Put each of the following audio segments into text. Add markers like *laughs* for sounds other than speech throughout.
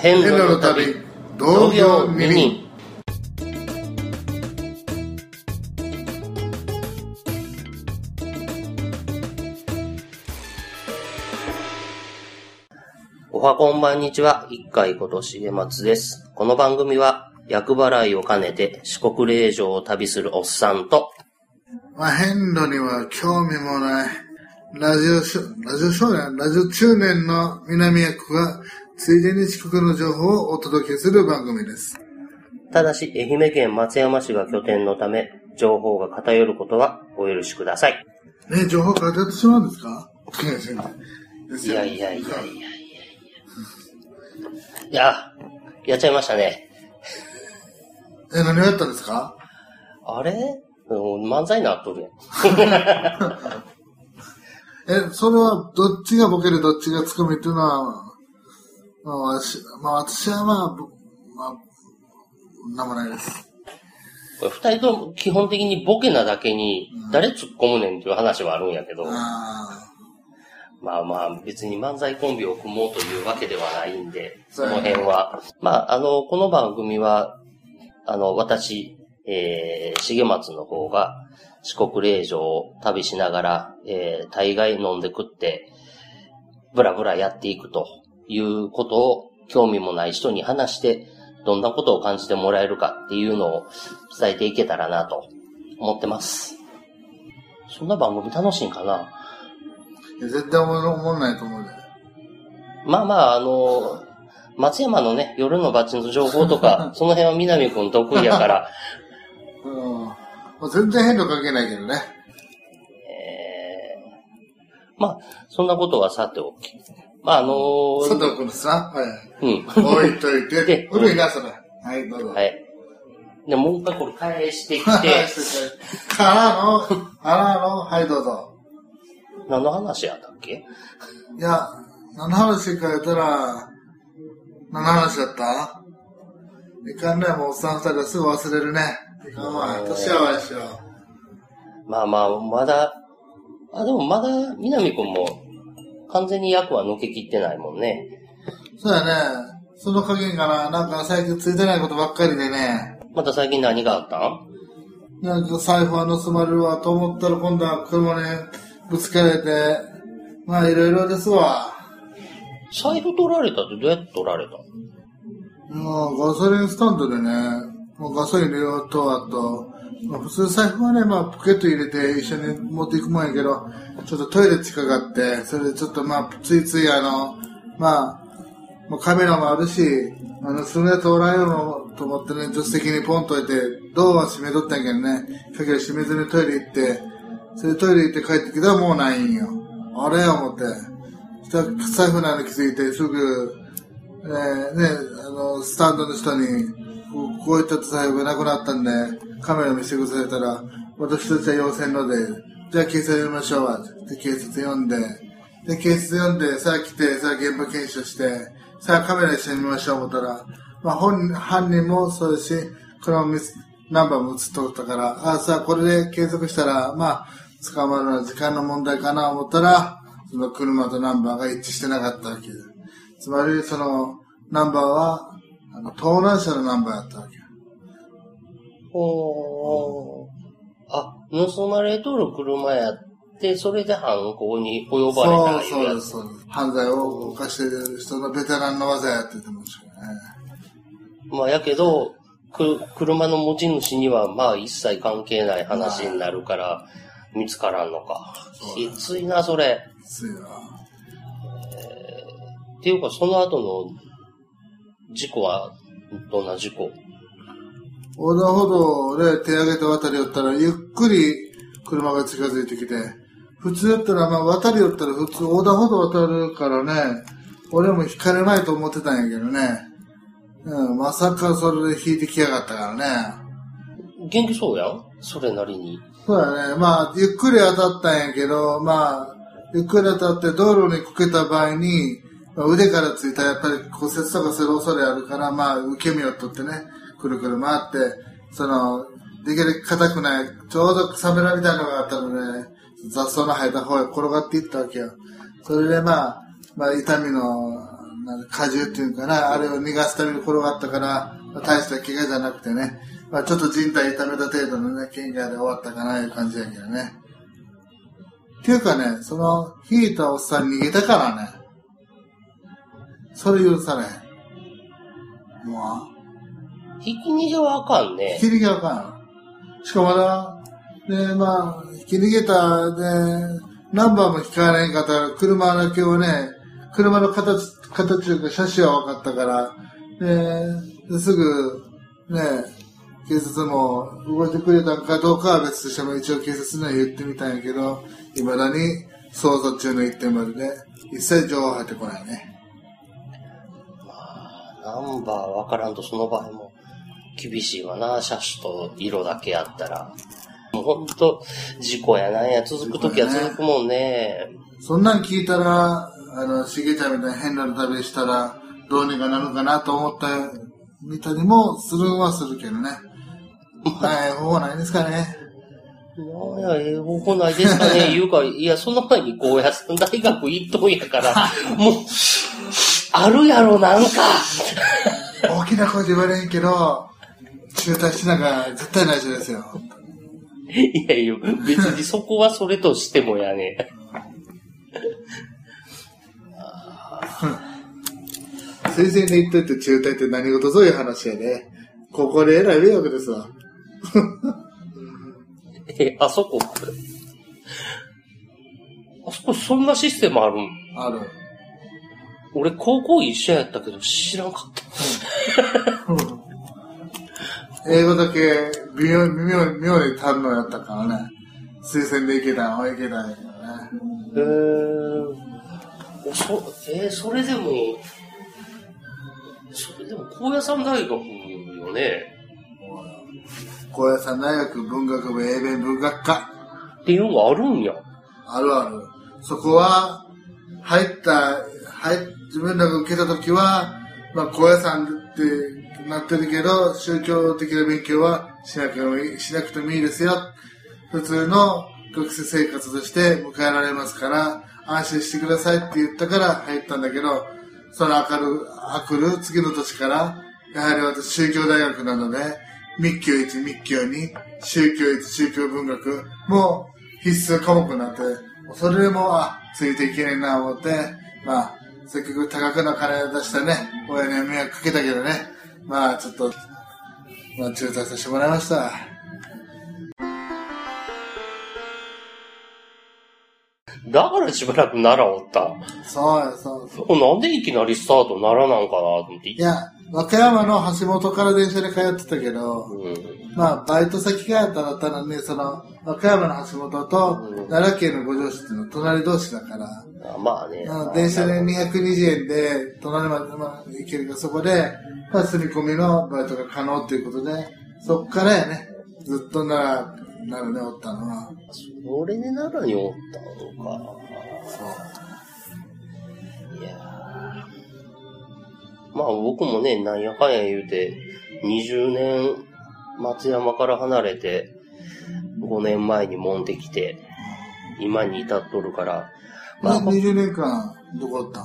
変路の旅同業二人おはこんばんにちは、一回ことしげまつです。この番組は、厄払いを兼ねて四国霊場を旅するおっさんと、まあ、変路には興味もない。ラジオ、ラジオ少年、ラジオ中年の南役が、ついでに四国の情報をお届けする番組です。ただし、愛媛県松山市が拠点のため、情報が偏ることはお許しください。ね、情報変えてしまうんですか？いやいやいやいやいやいや。いや、やっちゃいましたね。え、何をやったんですか？あれ？うん漫才になっとるやん。*laughs* え、それは、どっちがボケでどっちがツッコミっていうのは、まあ、私まあ、私はまあ、ぼまあ、なんもないです。これ二人とも基本的にボケなだけに、誰突っ込むねんっていう話はあるんやけど、あまあまあ別に漫才コンビを組もうというわけではないんで、その辺は。まああの、この番組は、あの、私、えー、重松の方が四国霊場を旅しながら、えー、大概飲んで食って、ブラブラやっていくということを興味もない人に話して、どんなことを感じてもらえるかっていうのを伝えていけたらなと思ってます。そんな番組楽しいんかな？あ。いや絶対思思んないと思うで。まあまあ、あの、松山のね、夜のバッチの情報とか、*laughs* その辺は南くん得意やから、うん。まあ、全然変動関係ないけどね。えー、まあ、そんなことはさておき。まあ、あの佐藤君ですな。はい。うん。置いといてで。古いな、それ。はい、どうぞ。はい。で、もう一回これ返してきはいて、からの、からの、はい、どうぞ。何の話やったっけ？いや、何の話か言ったら、何の話だった？いかんね、もうおっさん二人はすぐ忘れるね。いかんわ、年はわしよ。まあまあ、まだ、あ、でもまだ南くんも完全に役は抜けきってないもんね。そうやね。その加減かな。なんか最近ついてないことばっかりでね。また最近何があったん？なんか財布は盗まれるわと思ったら今度は車にぶつかれて、まあいろいろですわ。財布取られたってどうやって取られたの？もうガソリンスタンドでね、もうガソリン入れようと、あと、まあ、普通財布はね、まあポケット入れて一緒に持っていくもんやけど、ちょっとトイレ近がって、それでちょっとまあついついあの、まあ、もうカメラもあるし、あの、すぐやつおらんよと思ってね、助手席にポンと置いて、ドアは閉めとったんやけどね、かける閉めずにトイレ行って、それでトイレ行って帰ってきたらもうないんよ。あれ思って。したら財布なの気づいて、すぐ、えーね、あの、スタンドの人に、こうこういった財布がなくなったんで、カメラ見せてくださいたら、私たちは要請ので、じゃあ警察呼びましょうわ。で、警察呼んで、で、警察呼んで、さあ来て、さあ現場検証して、さあカメラ一緒に見ましょう思ったら、まあ本、犯人もそうですし、車も見つナンバーも映っとったから、ああ、さあこれで継続したら、まあ、捕まるのは時間の問題かな思ったら、その車とナンバーが一致してなかったわけだ。つまり、その、ナンバーは、あの、盗難車のナンバーやったわけ。おーあ、盗まれとる車やって、それで犯行に及ばれたそう、そうです、そうです。犯罪を犯している人のベテランの技やっててもね。まあ、やけど、く、車の持ち主には、まあ、一切関係ない話になるから、見つからんのか。きついな、それ。ついな。っていうか、その後の事故は、どんな事故？横断歩道で手上げて渡り寄ったら、ゆっくり車が近づいてきて、普通やったら、まあ渡り寄ったら普通横断歩道渡るからね、俺も引かれないと思ってたんやけどね。うん、まさかそれで引いてきやがったからね。元気そうやん？それなりに。そうだね。まあ、ゆっくり当たったんやけど、まあ、ゆっくり当たって道路にこけた場合に、まあ腕からついたらやっぱり骨折とかする恐れあるから、まあ、受け身を取ってね、くるくる回って、その、できる硬くない、ちょうど草むらみたいなのがあったので、雑草の生えた方へ転がっていったわけよ。それでまあ、まあ、痛みの、なん果汁っていうかな、あれを逃がすために転がったから、まあ大した怪我じゃなくてね、まあちょっと人体痛めた程度のね、喧嘩で終わったかないう感じやけどね。っていうかね、その、引いたおっさん逃げたからね。それ許されへん。もう、ひき逃げはあかんね。引き逃げあかんよ。しかもまだ、ね、まあ、引き逃げた、ね、ナンバーも引かれんかったら、車だけをね、車の形、形というか、車種は分かったから、ね、ですぐ、ね、警察も動いてくれたんかどうかは別としても一応警察には言ってみたんやけど、未だに捜査中の一点までで、一切情報入ってこないね。ナンバーわからんとその場合も厳しいわな、車種と色だけやったら。もうほんと、事故やなんや、続くときは続くもんね。そんなん聞いたら、あの、しげちゃんみたいな変なの旅したら、どうにかなるかなと思ったみたいにもするんはするけどね。はい、方法ないですかね。なんや、ええ方法ないですかね、言うから、いや、その前にこうや、大学行っとんやから、もう、あるやろ、なんか。大きな声で言われんけど、中退しなんか絶対内緒ですよ。いやいや、別にそこはそれとしてもやね。推薦で言っといて中退って何事ぞいう話やね。ここでえらい迷惑ですわ。*laughs* え、あそこ。あそこそんなシステムあるん？ある。俺高校一緒やったけど知らんかった。英語だけ微妙微妙妙に堪能やったからね。推薦でいけたんは行けたんやけどね。へーおそ、えーそれでも、それでも高野山大学よね。高野山大学文学部英弁文学科。っていうのがあるんや。あるある。そこは、入った、入っ、自分らが受けたときは、まあ、高野山ってなってるけど、宗教的な勉強はしなくてもいい、しなくてもいいですよ。普通の学生生活として迎えられますから、安心してくださいって言ったから入ったんだけど、その明る、明る次の年から、やはり私宗教大学なので、密教1、密教2、宗教1、宗教文学も必須科目になって、それでも、あ、ついていけねえな思って、まあ、せっかく多額な金出したね、親に迷惑かけたけどね、まあちょっと、まあ中退させてもらいました。だからしばらく奈良おった。そうや、そうそう。なんでいきなりスタート奈良なんかなと思って。いや、和歌山の橋本から電車で通ってたけど、うん。まあ、バイト先があったらったらね、その、和歌山の橋本とうん奈良県の五条市っていうのは隣同士だから、あまあね。うん電車で220円で隣まで、まあ、行けるからそこで、まあ、住み込みのバイトが可能っていうことで、そっからやね、ずっと奈良、奈良でおったのは、それで奈良におったのか。いやー。まあ僕もね、なんやかんや言うて、20年松山から離れて、5年前にもんできて、今に至っとるから、まあ、20年間、どこおったん？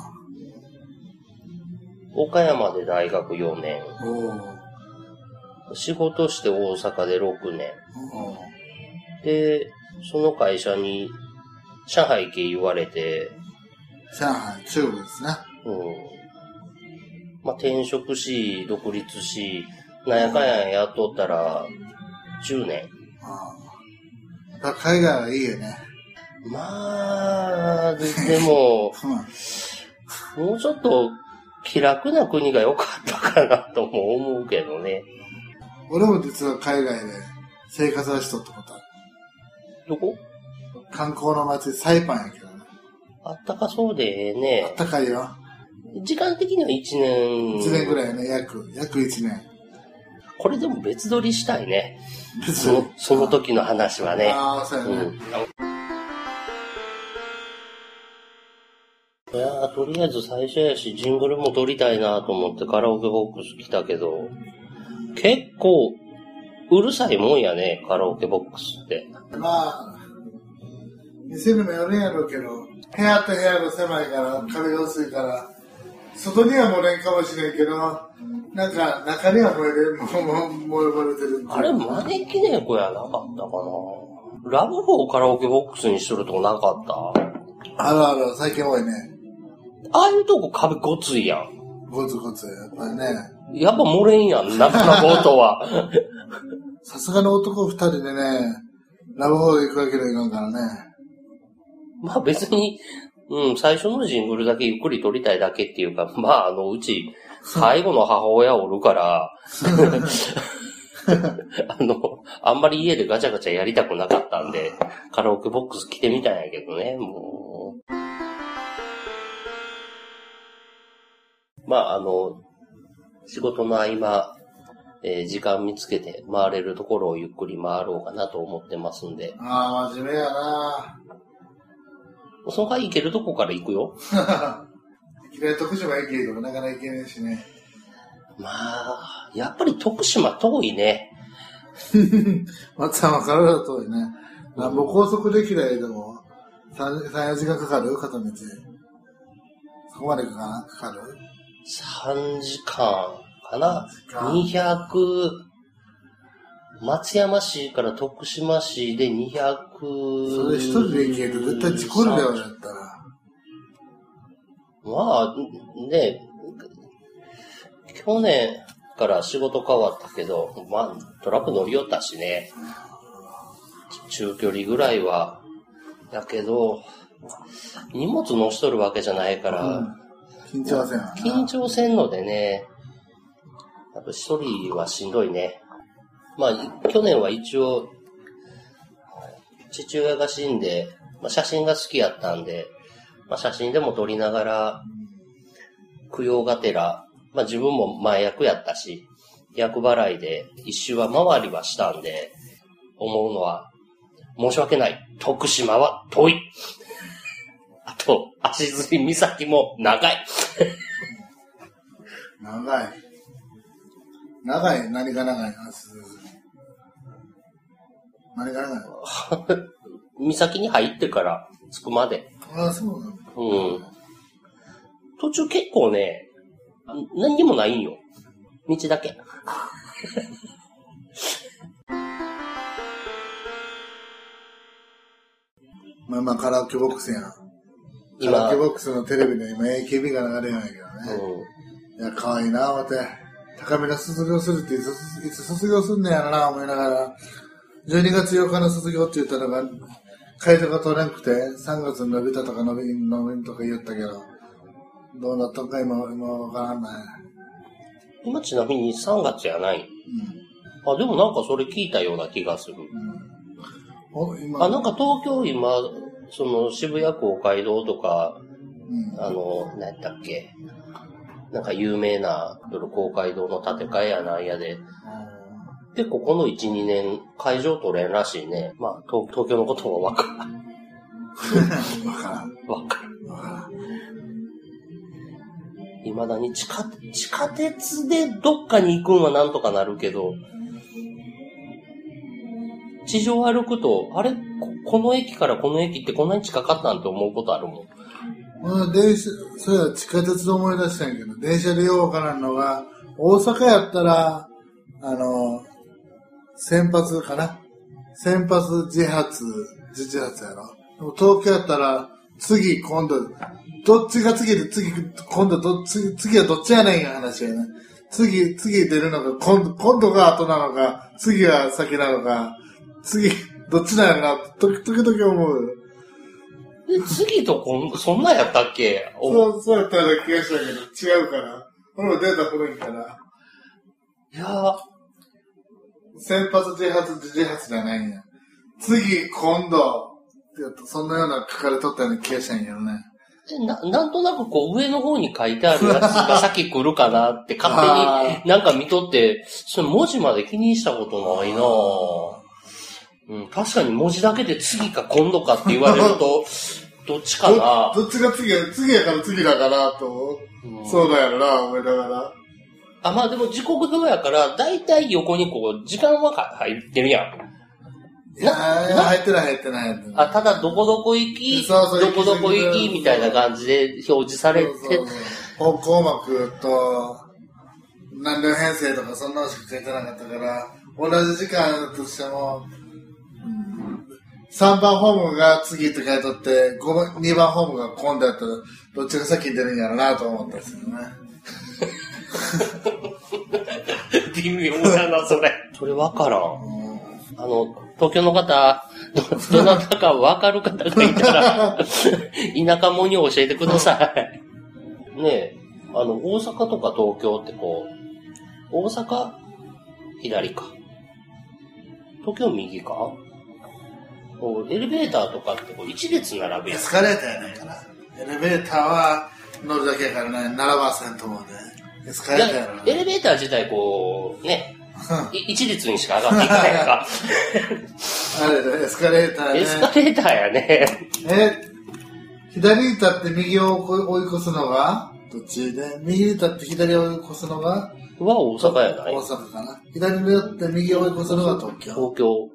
岡山で大学4年、仕事して大阪で6年、おで、その会社に上海系言われて、上海、中国ですね。うん。まあ、転職し、独立し、なんやかんややっとったら、10年。ああ。やっぱ海外はいいよね。まあ、ででも、*laughs* うん。もうちょっと気楽な国が良かったかなとも思うけどね。俺も実は海外で生活はしとったことある。どこ？観光の街、サイパンやけどね。あったかそうでええあっね。たかいよ。時間的には1年。1年ぐらいやね、約、約1年。これでも別撮りしたいね。別その、その時の話はね。ああ、そうやね。うん。いやーとりあえず最初やし、ジングルも撮りたいなと思ってカラオケボックス来たけど、結構、うるさいもんやね、カラオケボックスって。まあ、店にもよるんやろうけど、部屋と部屋が狭いから、壁が薄いから、外には漏れんかもしれんけど、なんか中には燃える、もう、もう燃えてるあれ、招き猫やなかったかなラブホーカラオケボックスにしとるとこなかった？あるある、最近多いね。ああいうとこ壁ごついやん。ゴツゴツ、やっぱりね。やっぱ漏れんやん、なかなか音は。さすがの男二人でね、ラブホール行くわけにはいかんからね。まあ別に、うん、最初のジングルだけゆっくり撮りたいだけっていうか、*laughs* まああの、うち、介護の母親おるから、*laughs* あの、あんまり家でガチャガチャやりたくなかったんで、カラオケボックス来てみたんやけどね、もう。まああの、仕事の合間、えー時間見つけて回れるところをゆっくり回ろうかなと思ってますんで、ああ、真面目やなその回行けるとこから行くよ。*laughs* 嫌い徳島行けとかなかなか行けねえしね。まあ、やっぱり徳島遠いね。松山からだと遠いね。なんぼ高速で嫌いでも、3、3 4時間かかる？片道。そこまでかなかかる？3時間かな3時間 ?200、松山市から徳島市で200。それ一人で行けと絶対事故るよ、やったら。まあ、ね、去年から仕事変わったけど、まあ、トラック乗り寄ったしね。中距離ぐらいは、やけど、荷物乗しとるわけじゃないから、緊張せん。緊張せんのでね、やっぱ一人はしんどいね。まあ、去年は一応、父親が死んで、まあ、写真が好きやったんで、まあ、写真でも撮りながら、供養がてら、まあ自分も前役やったし、役払いで一周は回りはしたんで、思うのは、申し訳ない。徳島は遠い。あと、足摺岬も長い。長い。長い何が長い何が長い？*laughs* 岬に入ってから着くまで。ああ、そうなの。うん。途中結構ね、あ何にもないんよ。道だけ。*laughs* まあまあカラオケボックスやん。カラオ今、ケボックスのテレビで今 AKB が流れないけどね。ういや、可愛いな、思って。高めの卒業するっていつ、いつ卒業すんねやろな、思いながら。12月8日の卒業って言ったのが、回答が取れんくて、3月に伸びたとか伸びん、伸びんとか言ったけど、どうなったんか今、今わからない。ん今ちなみに3月やない。うあ、でもなんかそれ聞いたような気がする。ん。うん。お、今、あ、なんか東京今、その渋谷公会堂とか、うん。あの、何やったっけ？なんか有名な夜公会堂の建て替えやなんやで、結構この1、2年会場取れんらしいね。まあ東東京のこともわからん。わからん。わからん。わからん。未だに地下、地下鉄でどっかに行くんはなんとかなるけど、地上歩くと、あれ？ここの駅からこの駅ってこんなに近かったんって思うことあるもん。うん、電車、それは地下鉄で思い出したんやけど、電車でようわからんのが、大阪やったら、あの、先発かな？先発自発、自発やろ。でも東京やったら、次、今度、どっちが次で次、今度ど、次、次はどっちやねんや話やね。次、次出るのが、今度、今度が後なのか、次が先なのか、次、どっちなんやろな、時々思う。で、次とこん、そんなんやったっけ？おそう、そうやったような気がしたけど、違うから。俺もデータ古いから。いやー先発、自発、自発じゃないんや。次、今度、そんなような書かれとったような気がしたんやけどね。でな、なんとなくこう上の方に書いてあるやつが *laughs* 先来るかなって勝あ手になんか見とって、それ文字まで気にしたことないなぁ。うん、確かに文字だけで次か今度かって言われると、*laughs* どっちかな？どどっちが次や、次やから次だからと、うんそうだよな、思いながら。あ、まあでも時刻表やから、だいたい横にこう、時間はか入ってるやん。いやいや、入ってな？い、入ってない、入ってない。あ、ただどこどこ行き、そうそうどこどこ行き、みたいな感じで表示されて方向幕と、何両編成とかそんなのしか書いてなかったから、同じ時間だとしても、3番ホームが次って書いとって、5番、2番ホームが今度やったら、どっちが先に出るんやろうなと思ったんですよね。*laughs* 微妙だな、それ。それわからん。あの、東京の方、ど、どなたかわかる方がいたら、*laughs* 田舎者に教えてください。ねえ、あの、大阪とか東京ってこう、大阪左か。東京右かこうエレベーターとかってこう一列並ぶやん。エスカレーターやないかな。エレベーターは乗るだけやからね、並ばせんと思うね。エスカレーターやろ、エレベーター自体こう、ね、*laughs* い一列にしか上がっていかないか。*laughs* あれだ、エスカレーターね。エスカレーターやね。え、左に立って右を追い越すのがどっちで？右に立って左を追い越すのがは大阪やない？大阪かな。左に寄って右を追い越すのが東京。東京。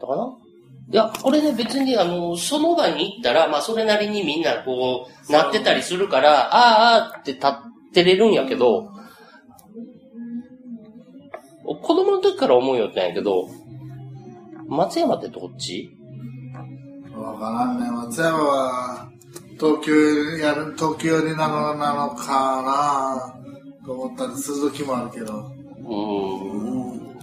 だかないや、これね、別に、あの、その場に行ったら、まあ、それなりにみんな、こう、なってたりするから、ああ、ああって立ってれるんやけど、子供の時から思うよってんやけど、松山ってどっち？わからんね。松山は、東京やる、東京寄りなのなのかなと思ったりする時もあるけど。うーん。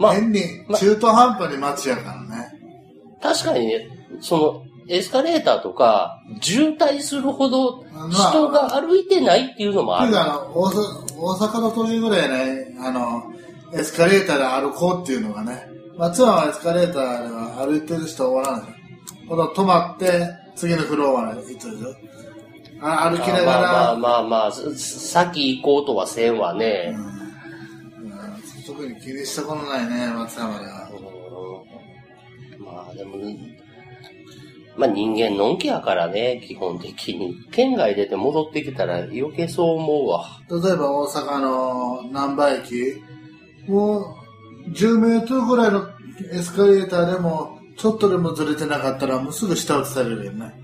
まあ、変に中途半端に街やからね。確かにね、その、エスカレーターとか、渋滞するほど人が歩いてないっていうのもある。ていうか、あの、大阪の時ぐらいね、あの、エスカレーターで歩こうっていうのがね、松山はエスカレーターでは歩いてる人おらない。ほど止まって、次のフロアまで行ったでしょ。あ歩きながまあまら、あまあまあ、す先行こうとはせんわね。うん特に気にしたことないね、松山では。まあでも、まあ人間のんきやからね、基本的に。県外出て戻ってきたら余計そう思うわ。例えば大阪の難波駅、もう10メートルぐらいのエスカレーターでも、ちょっとでもずれてなかったら、もうすぐ下打ちされるよね。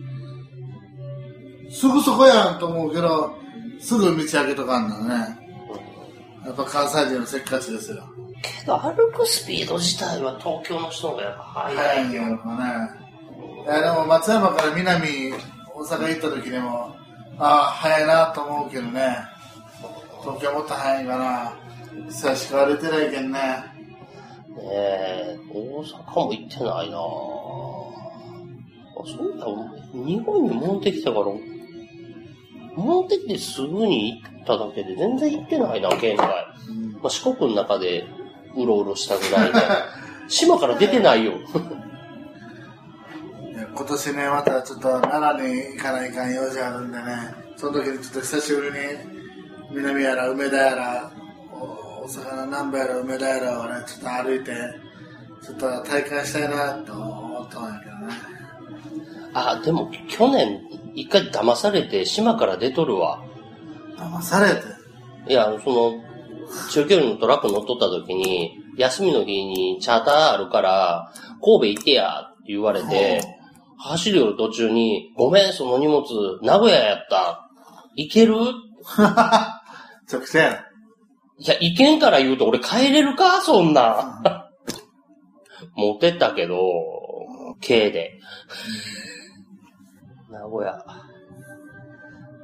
すぐそこやんと思うけど、すぐ道開けとかんだね。やっぱ関西人のせっかちですよ。けど歩くスピード自体は東京の人の方がやっぱ速いよ。早いんやろかね。いや、でも松山から南、大阪行った時でも、ああ、早いなと思うけどね。東京もっと早いかな。久しく歩いてないけんね。ねえ、大阪も行ってないなぁ。あ、そうだ、日本に戻ってきたから、戻ってきてすぐに行っただけで全然行ってないな、県外。まあ、四国の中でうろうろしたぐらいで。島から出てないよ。いや今年ね、またちょっと奈良に行かないかん用事あるんでね、その時にちょっと久しぶりに南やら梅田やら、お大阪の南部やら梅田やらをね、ちょっと歩いて、ちょっと体感したいなと思ったんやけどね。あ、でも去年一回騙されて島から出とるわ。騙されて？いや、その、中距離のトラック乗っとった時に、休みの日にチャーターあるから、神戸行ってやって言われて、走るよる途中に、ごめん、その荷物、名古屋やった。行ける？めちゃくちゃや。いや、行けんから言うと俺帰れるか？そんな。持ってったけど、軽で。名古屋。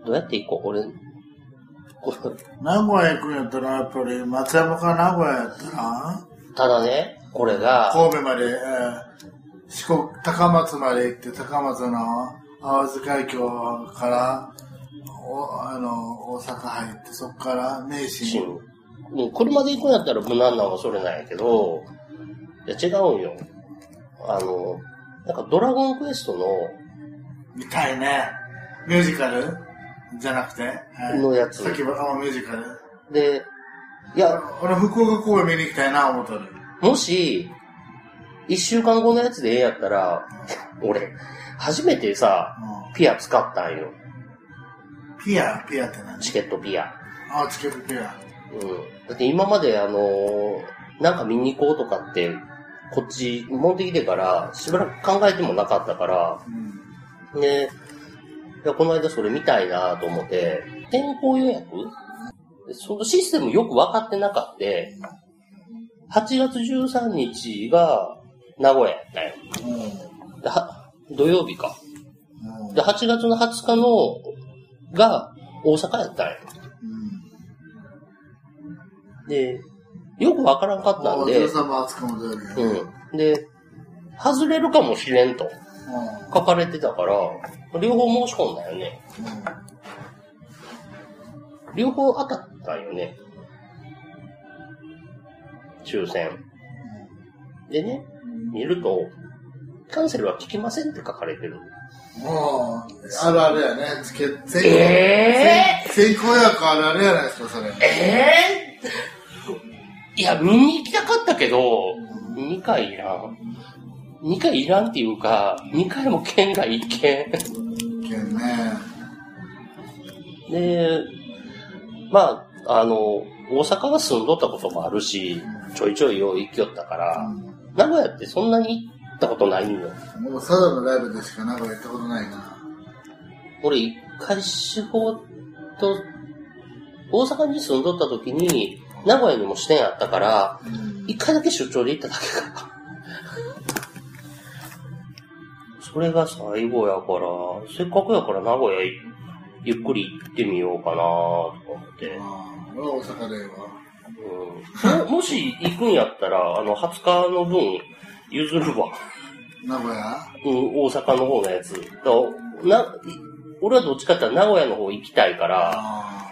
どうやって行こう？俺、名古屋行くんやったら、やっぱり松山から名古屋やったら、ただね、これが、神戸まで、えー四国、高松まで行って、高松の淡津海峡から、おあの、大阪入って、そこから名神う車で行くんやったら無難なのはそれなんやけど、いや違うんよ。あの、なんかドラゴンクエストの、みたいね。ミュージカルじゃなくて、はいのやつさっきは、あミュージカル。で、いや、俺、福岡公演見に行きたいな、思っとる。もし、一週間後のやつでええやったら、俺、初めてさ、うんピア使ったんよ。ピア、ピアって何？チケットピア。あ、チケットピア。うん。だって今まであのーなんか見に行こうとかって、こっち持ってきてから、しばらく考えてもなかったから、うん。で、やこの間それ見たいなと思って、先行予約？そのシステムよく分かってなかった。8月13日が名古屋やったんよ。うん。土曜日か。うんで、8月の20日のが大阪やったんよ。うん。で、よく分からんかったんで、13番扱うも出るやん。うん。で、外れるかもしれんと書かれてたから、両方申し込んだよね。両方当たったんよね。抽選。でね、見ると、キャンセルは聞きませんって書かれてる。もう、あるあるやね。つけ、先え先行予約あるあるやないですか、それ。えー、いや、見に行きたかったけど、2回いらん。2回いらんっていうか、2回も県外一見。けんね。で、まあ、あの、大阪は住んどったこともあるし、ちょいちょいよう行きよったから、名古屋ってそんなに行ったことないんよ。もう、サダのライブでしか名古屋行ったことないな。俺一回仕事、大阪に住んどった時に、名古屋にも支店あったから、一回だけ出張で行っただけかそれが最後やから、せっかくやから名古屋いゆっくり行ってみようかなと思って。ああ、俺は大阪では。うん、も *laughs* もし行くんやったら、あの、20日の分譲るわ。名古屋？うん、大阪の方のやつ。な、俺はどっちかって言ったら名古屋の方行きたいから、あ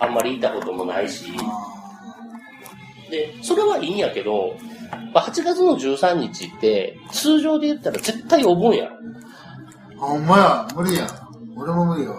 あんまり行ったこともないし。あ。で、それはいいんやけど、まあ8月の13日って、通常で言ったら絶対お盆やろ。あ、ほんまや。無理や。俺も無理よ。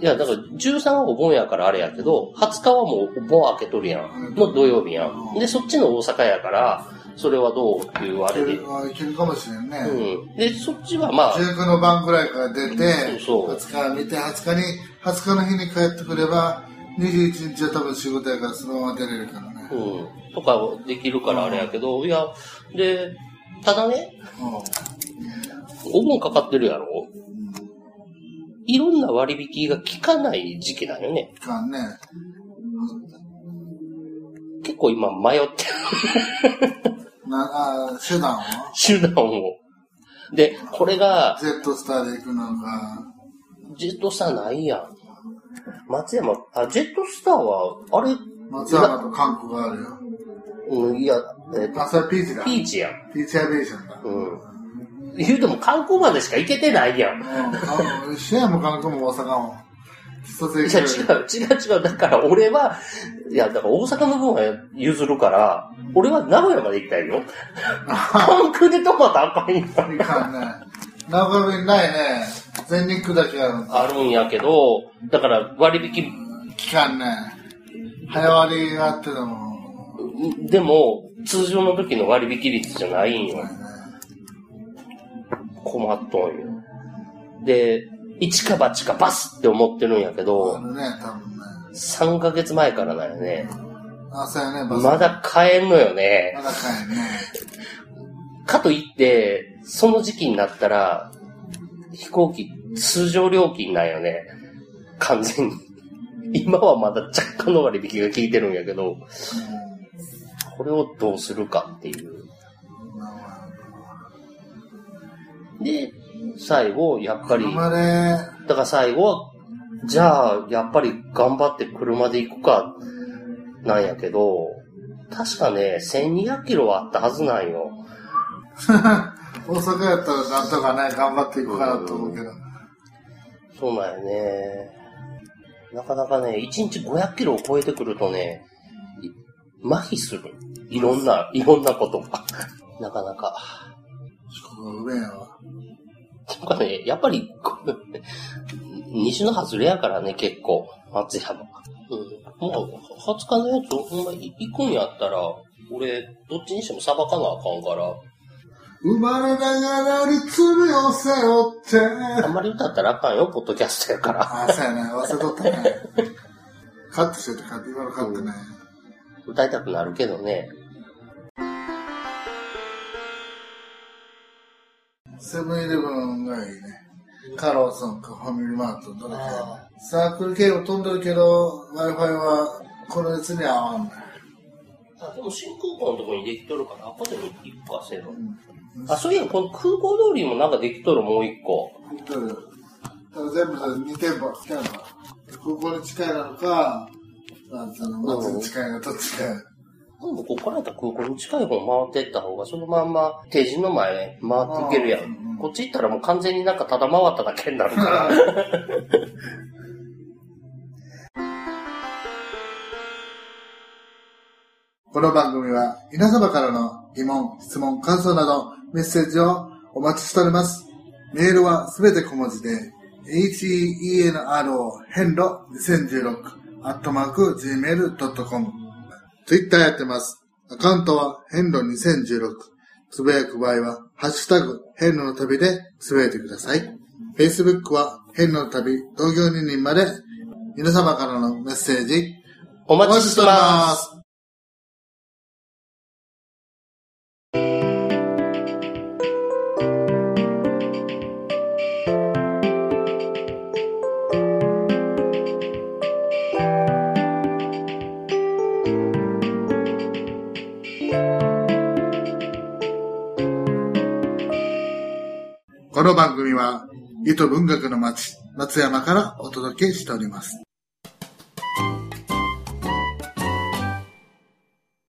いや、だから13はお盆やからあれやけど、20日はもうお盆開けとるやん。の土曜日やん。で、そっちの大阪やから、それはどうっていうあれで。あいけるかもしれんね。うん。で、そっちはまあ、19の晩ぐらいから出て、そうそう20日見て、20日に、20日の日に帰ってくれば、21日は多分仕事やからそのまま出れるからね。うん。とかできるからあれやけど、いや、で、ただね、うお盆かかってるやろん。いろんな割引が効かない時期だよね。いかんね。結構今迷ってる。な、あ手段は？手段を。で、これが、ジェットスターで行くのか。ジェットスターないやん。松山、あ、ジェットスターは、あれ、松山と韓国があるよ。うん、いや、えっと、あ、それピーチだ。ピーチやん。ピーチアビーションだ。うん。言うても観光までしか行けてないやん。うん。あ一緒やもん、韓国も大阪も。一ついや、違う、違う違う。だから俺は、いや、だから大阪の分は譲るから、俺は名古屋まで行きたいよ。関空で泊まったらあかんよ。いかんね。名古屋便ないね。全日空だけあるんだ。あるんやけど、だから割引、期間ね。早割りがあってのも。でも、通常の時の割引率じゃないんよ。困っとんよ。で、一か八かバスって思ってるんやけあど、ね。3ヶ月前からなんよね。あ、そうやね、バス。まだ買えんのよね。まだ買えんね。かといって、その時期になったら、飛行機通常料金なんよね。完全に。今はまだ若干の割引が効いてるんやけど、これをどうするかっていう。で、最後、やっぱり、だから最後は、じゃあ、やっぱり頑張って車で行くか、なんやけど、確かね、1200キロはあったはずなんよ。*laughs* 大阪やったらなんとかね、頑張っていくかなと思うけど。そうなんよね。なかなかね、1日500キロを超えてくるとね、い麻痺する。いろんな、いろんなことが。なかなか。四国が上やわ。とかね、やっぱり、*laughs* 西の外れやからね、結構、松山。うん。もう、20日のやつ、ほんま行くんやったら、俺、どっちにしてもさばかなあかんから、生まれながらに罪を背負って。あんまり歌ったらあかんよ、ポッドキャストやから。あ、そうやね。忘れとったね。カットしてて、今のカットね。歌いたくなるけどね。セブンイレブンがいいね。カローソンかファミリーマート、どれかあ。サークル系を飛んでるけど、Wi-Fi はこの列に合わんねあ、でも新空港のところにできとるから、あこでも行くか、せの。あ、そういや、この空港通りもなんかできとる、もう一個。ん。来てる。だから全部さ、2店舗来たのか。空港に近いなのか、なんつうの、街に近いのどっちか。でもここからやったら空港に近い方回ってった方が、そのまんま定時の前回っていけるやん。こっち行ったらもう完全になんかただ回っただけになるから。*laughs* この番組は皆様からの疑問、質問、感想などメッセージをお待ちしております。メールはすべて小文字で、henro 変路2016アットマーク gmail.com ツイッターやってます。アカウントは変路2016つぶやく場合は、ハッシュタグ変路の旅でつぶやいてください。Facebook は変路の旅同業二人まで皆様からのメッセージお待ちしております。す。この番組は、糸文学の街、松山からお届けしております。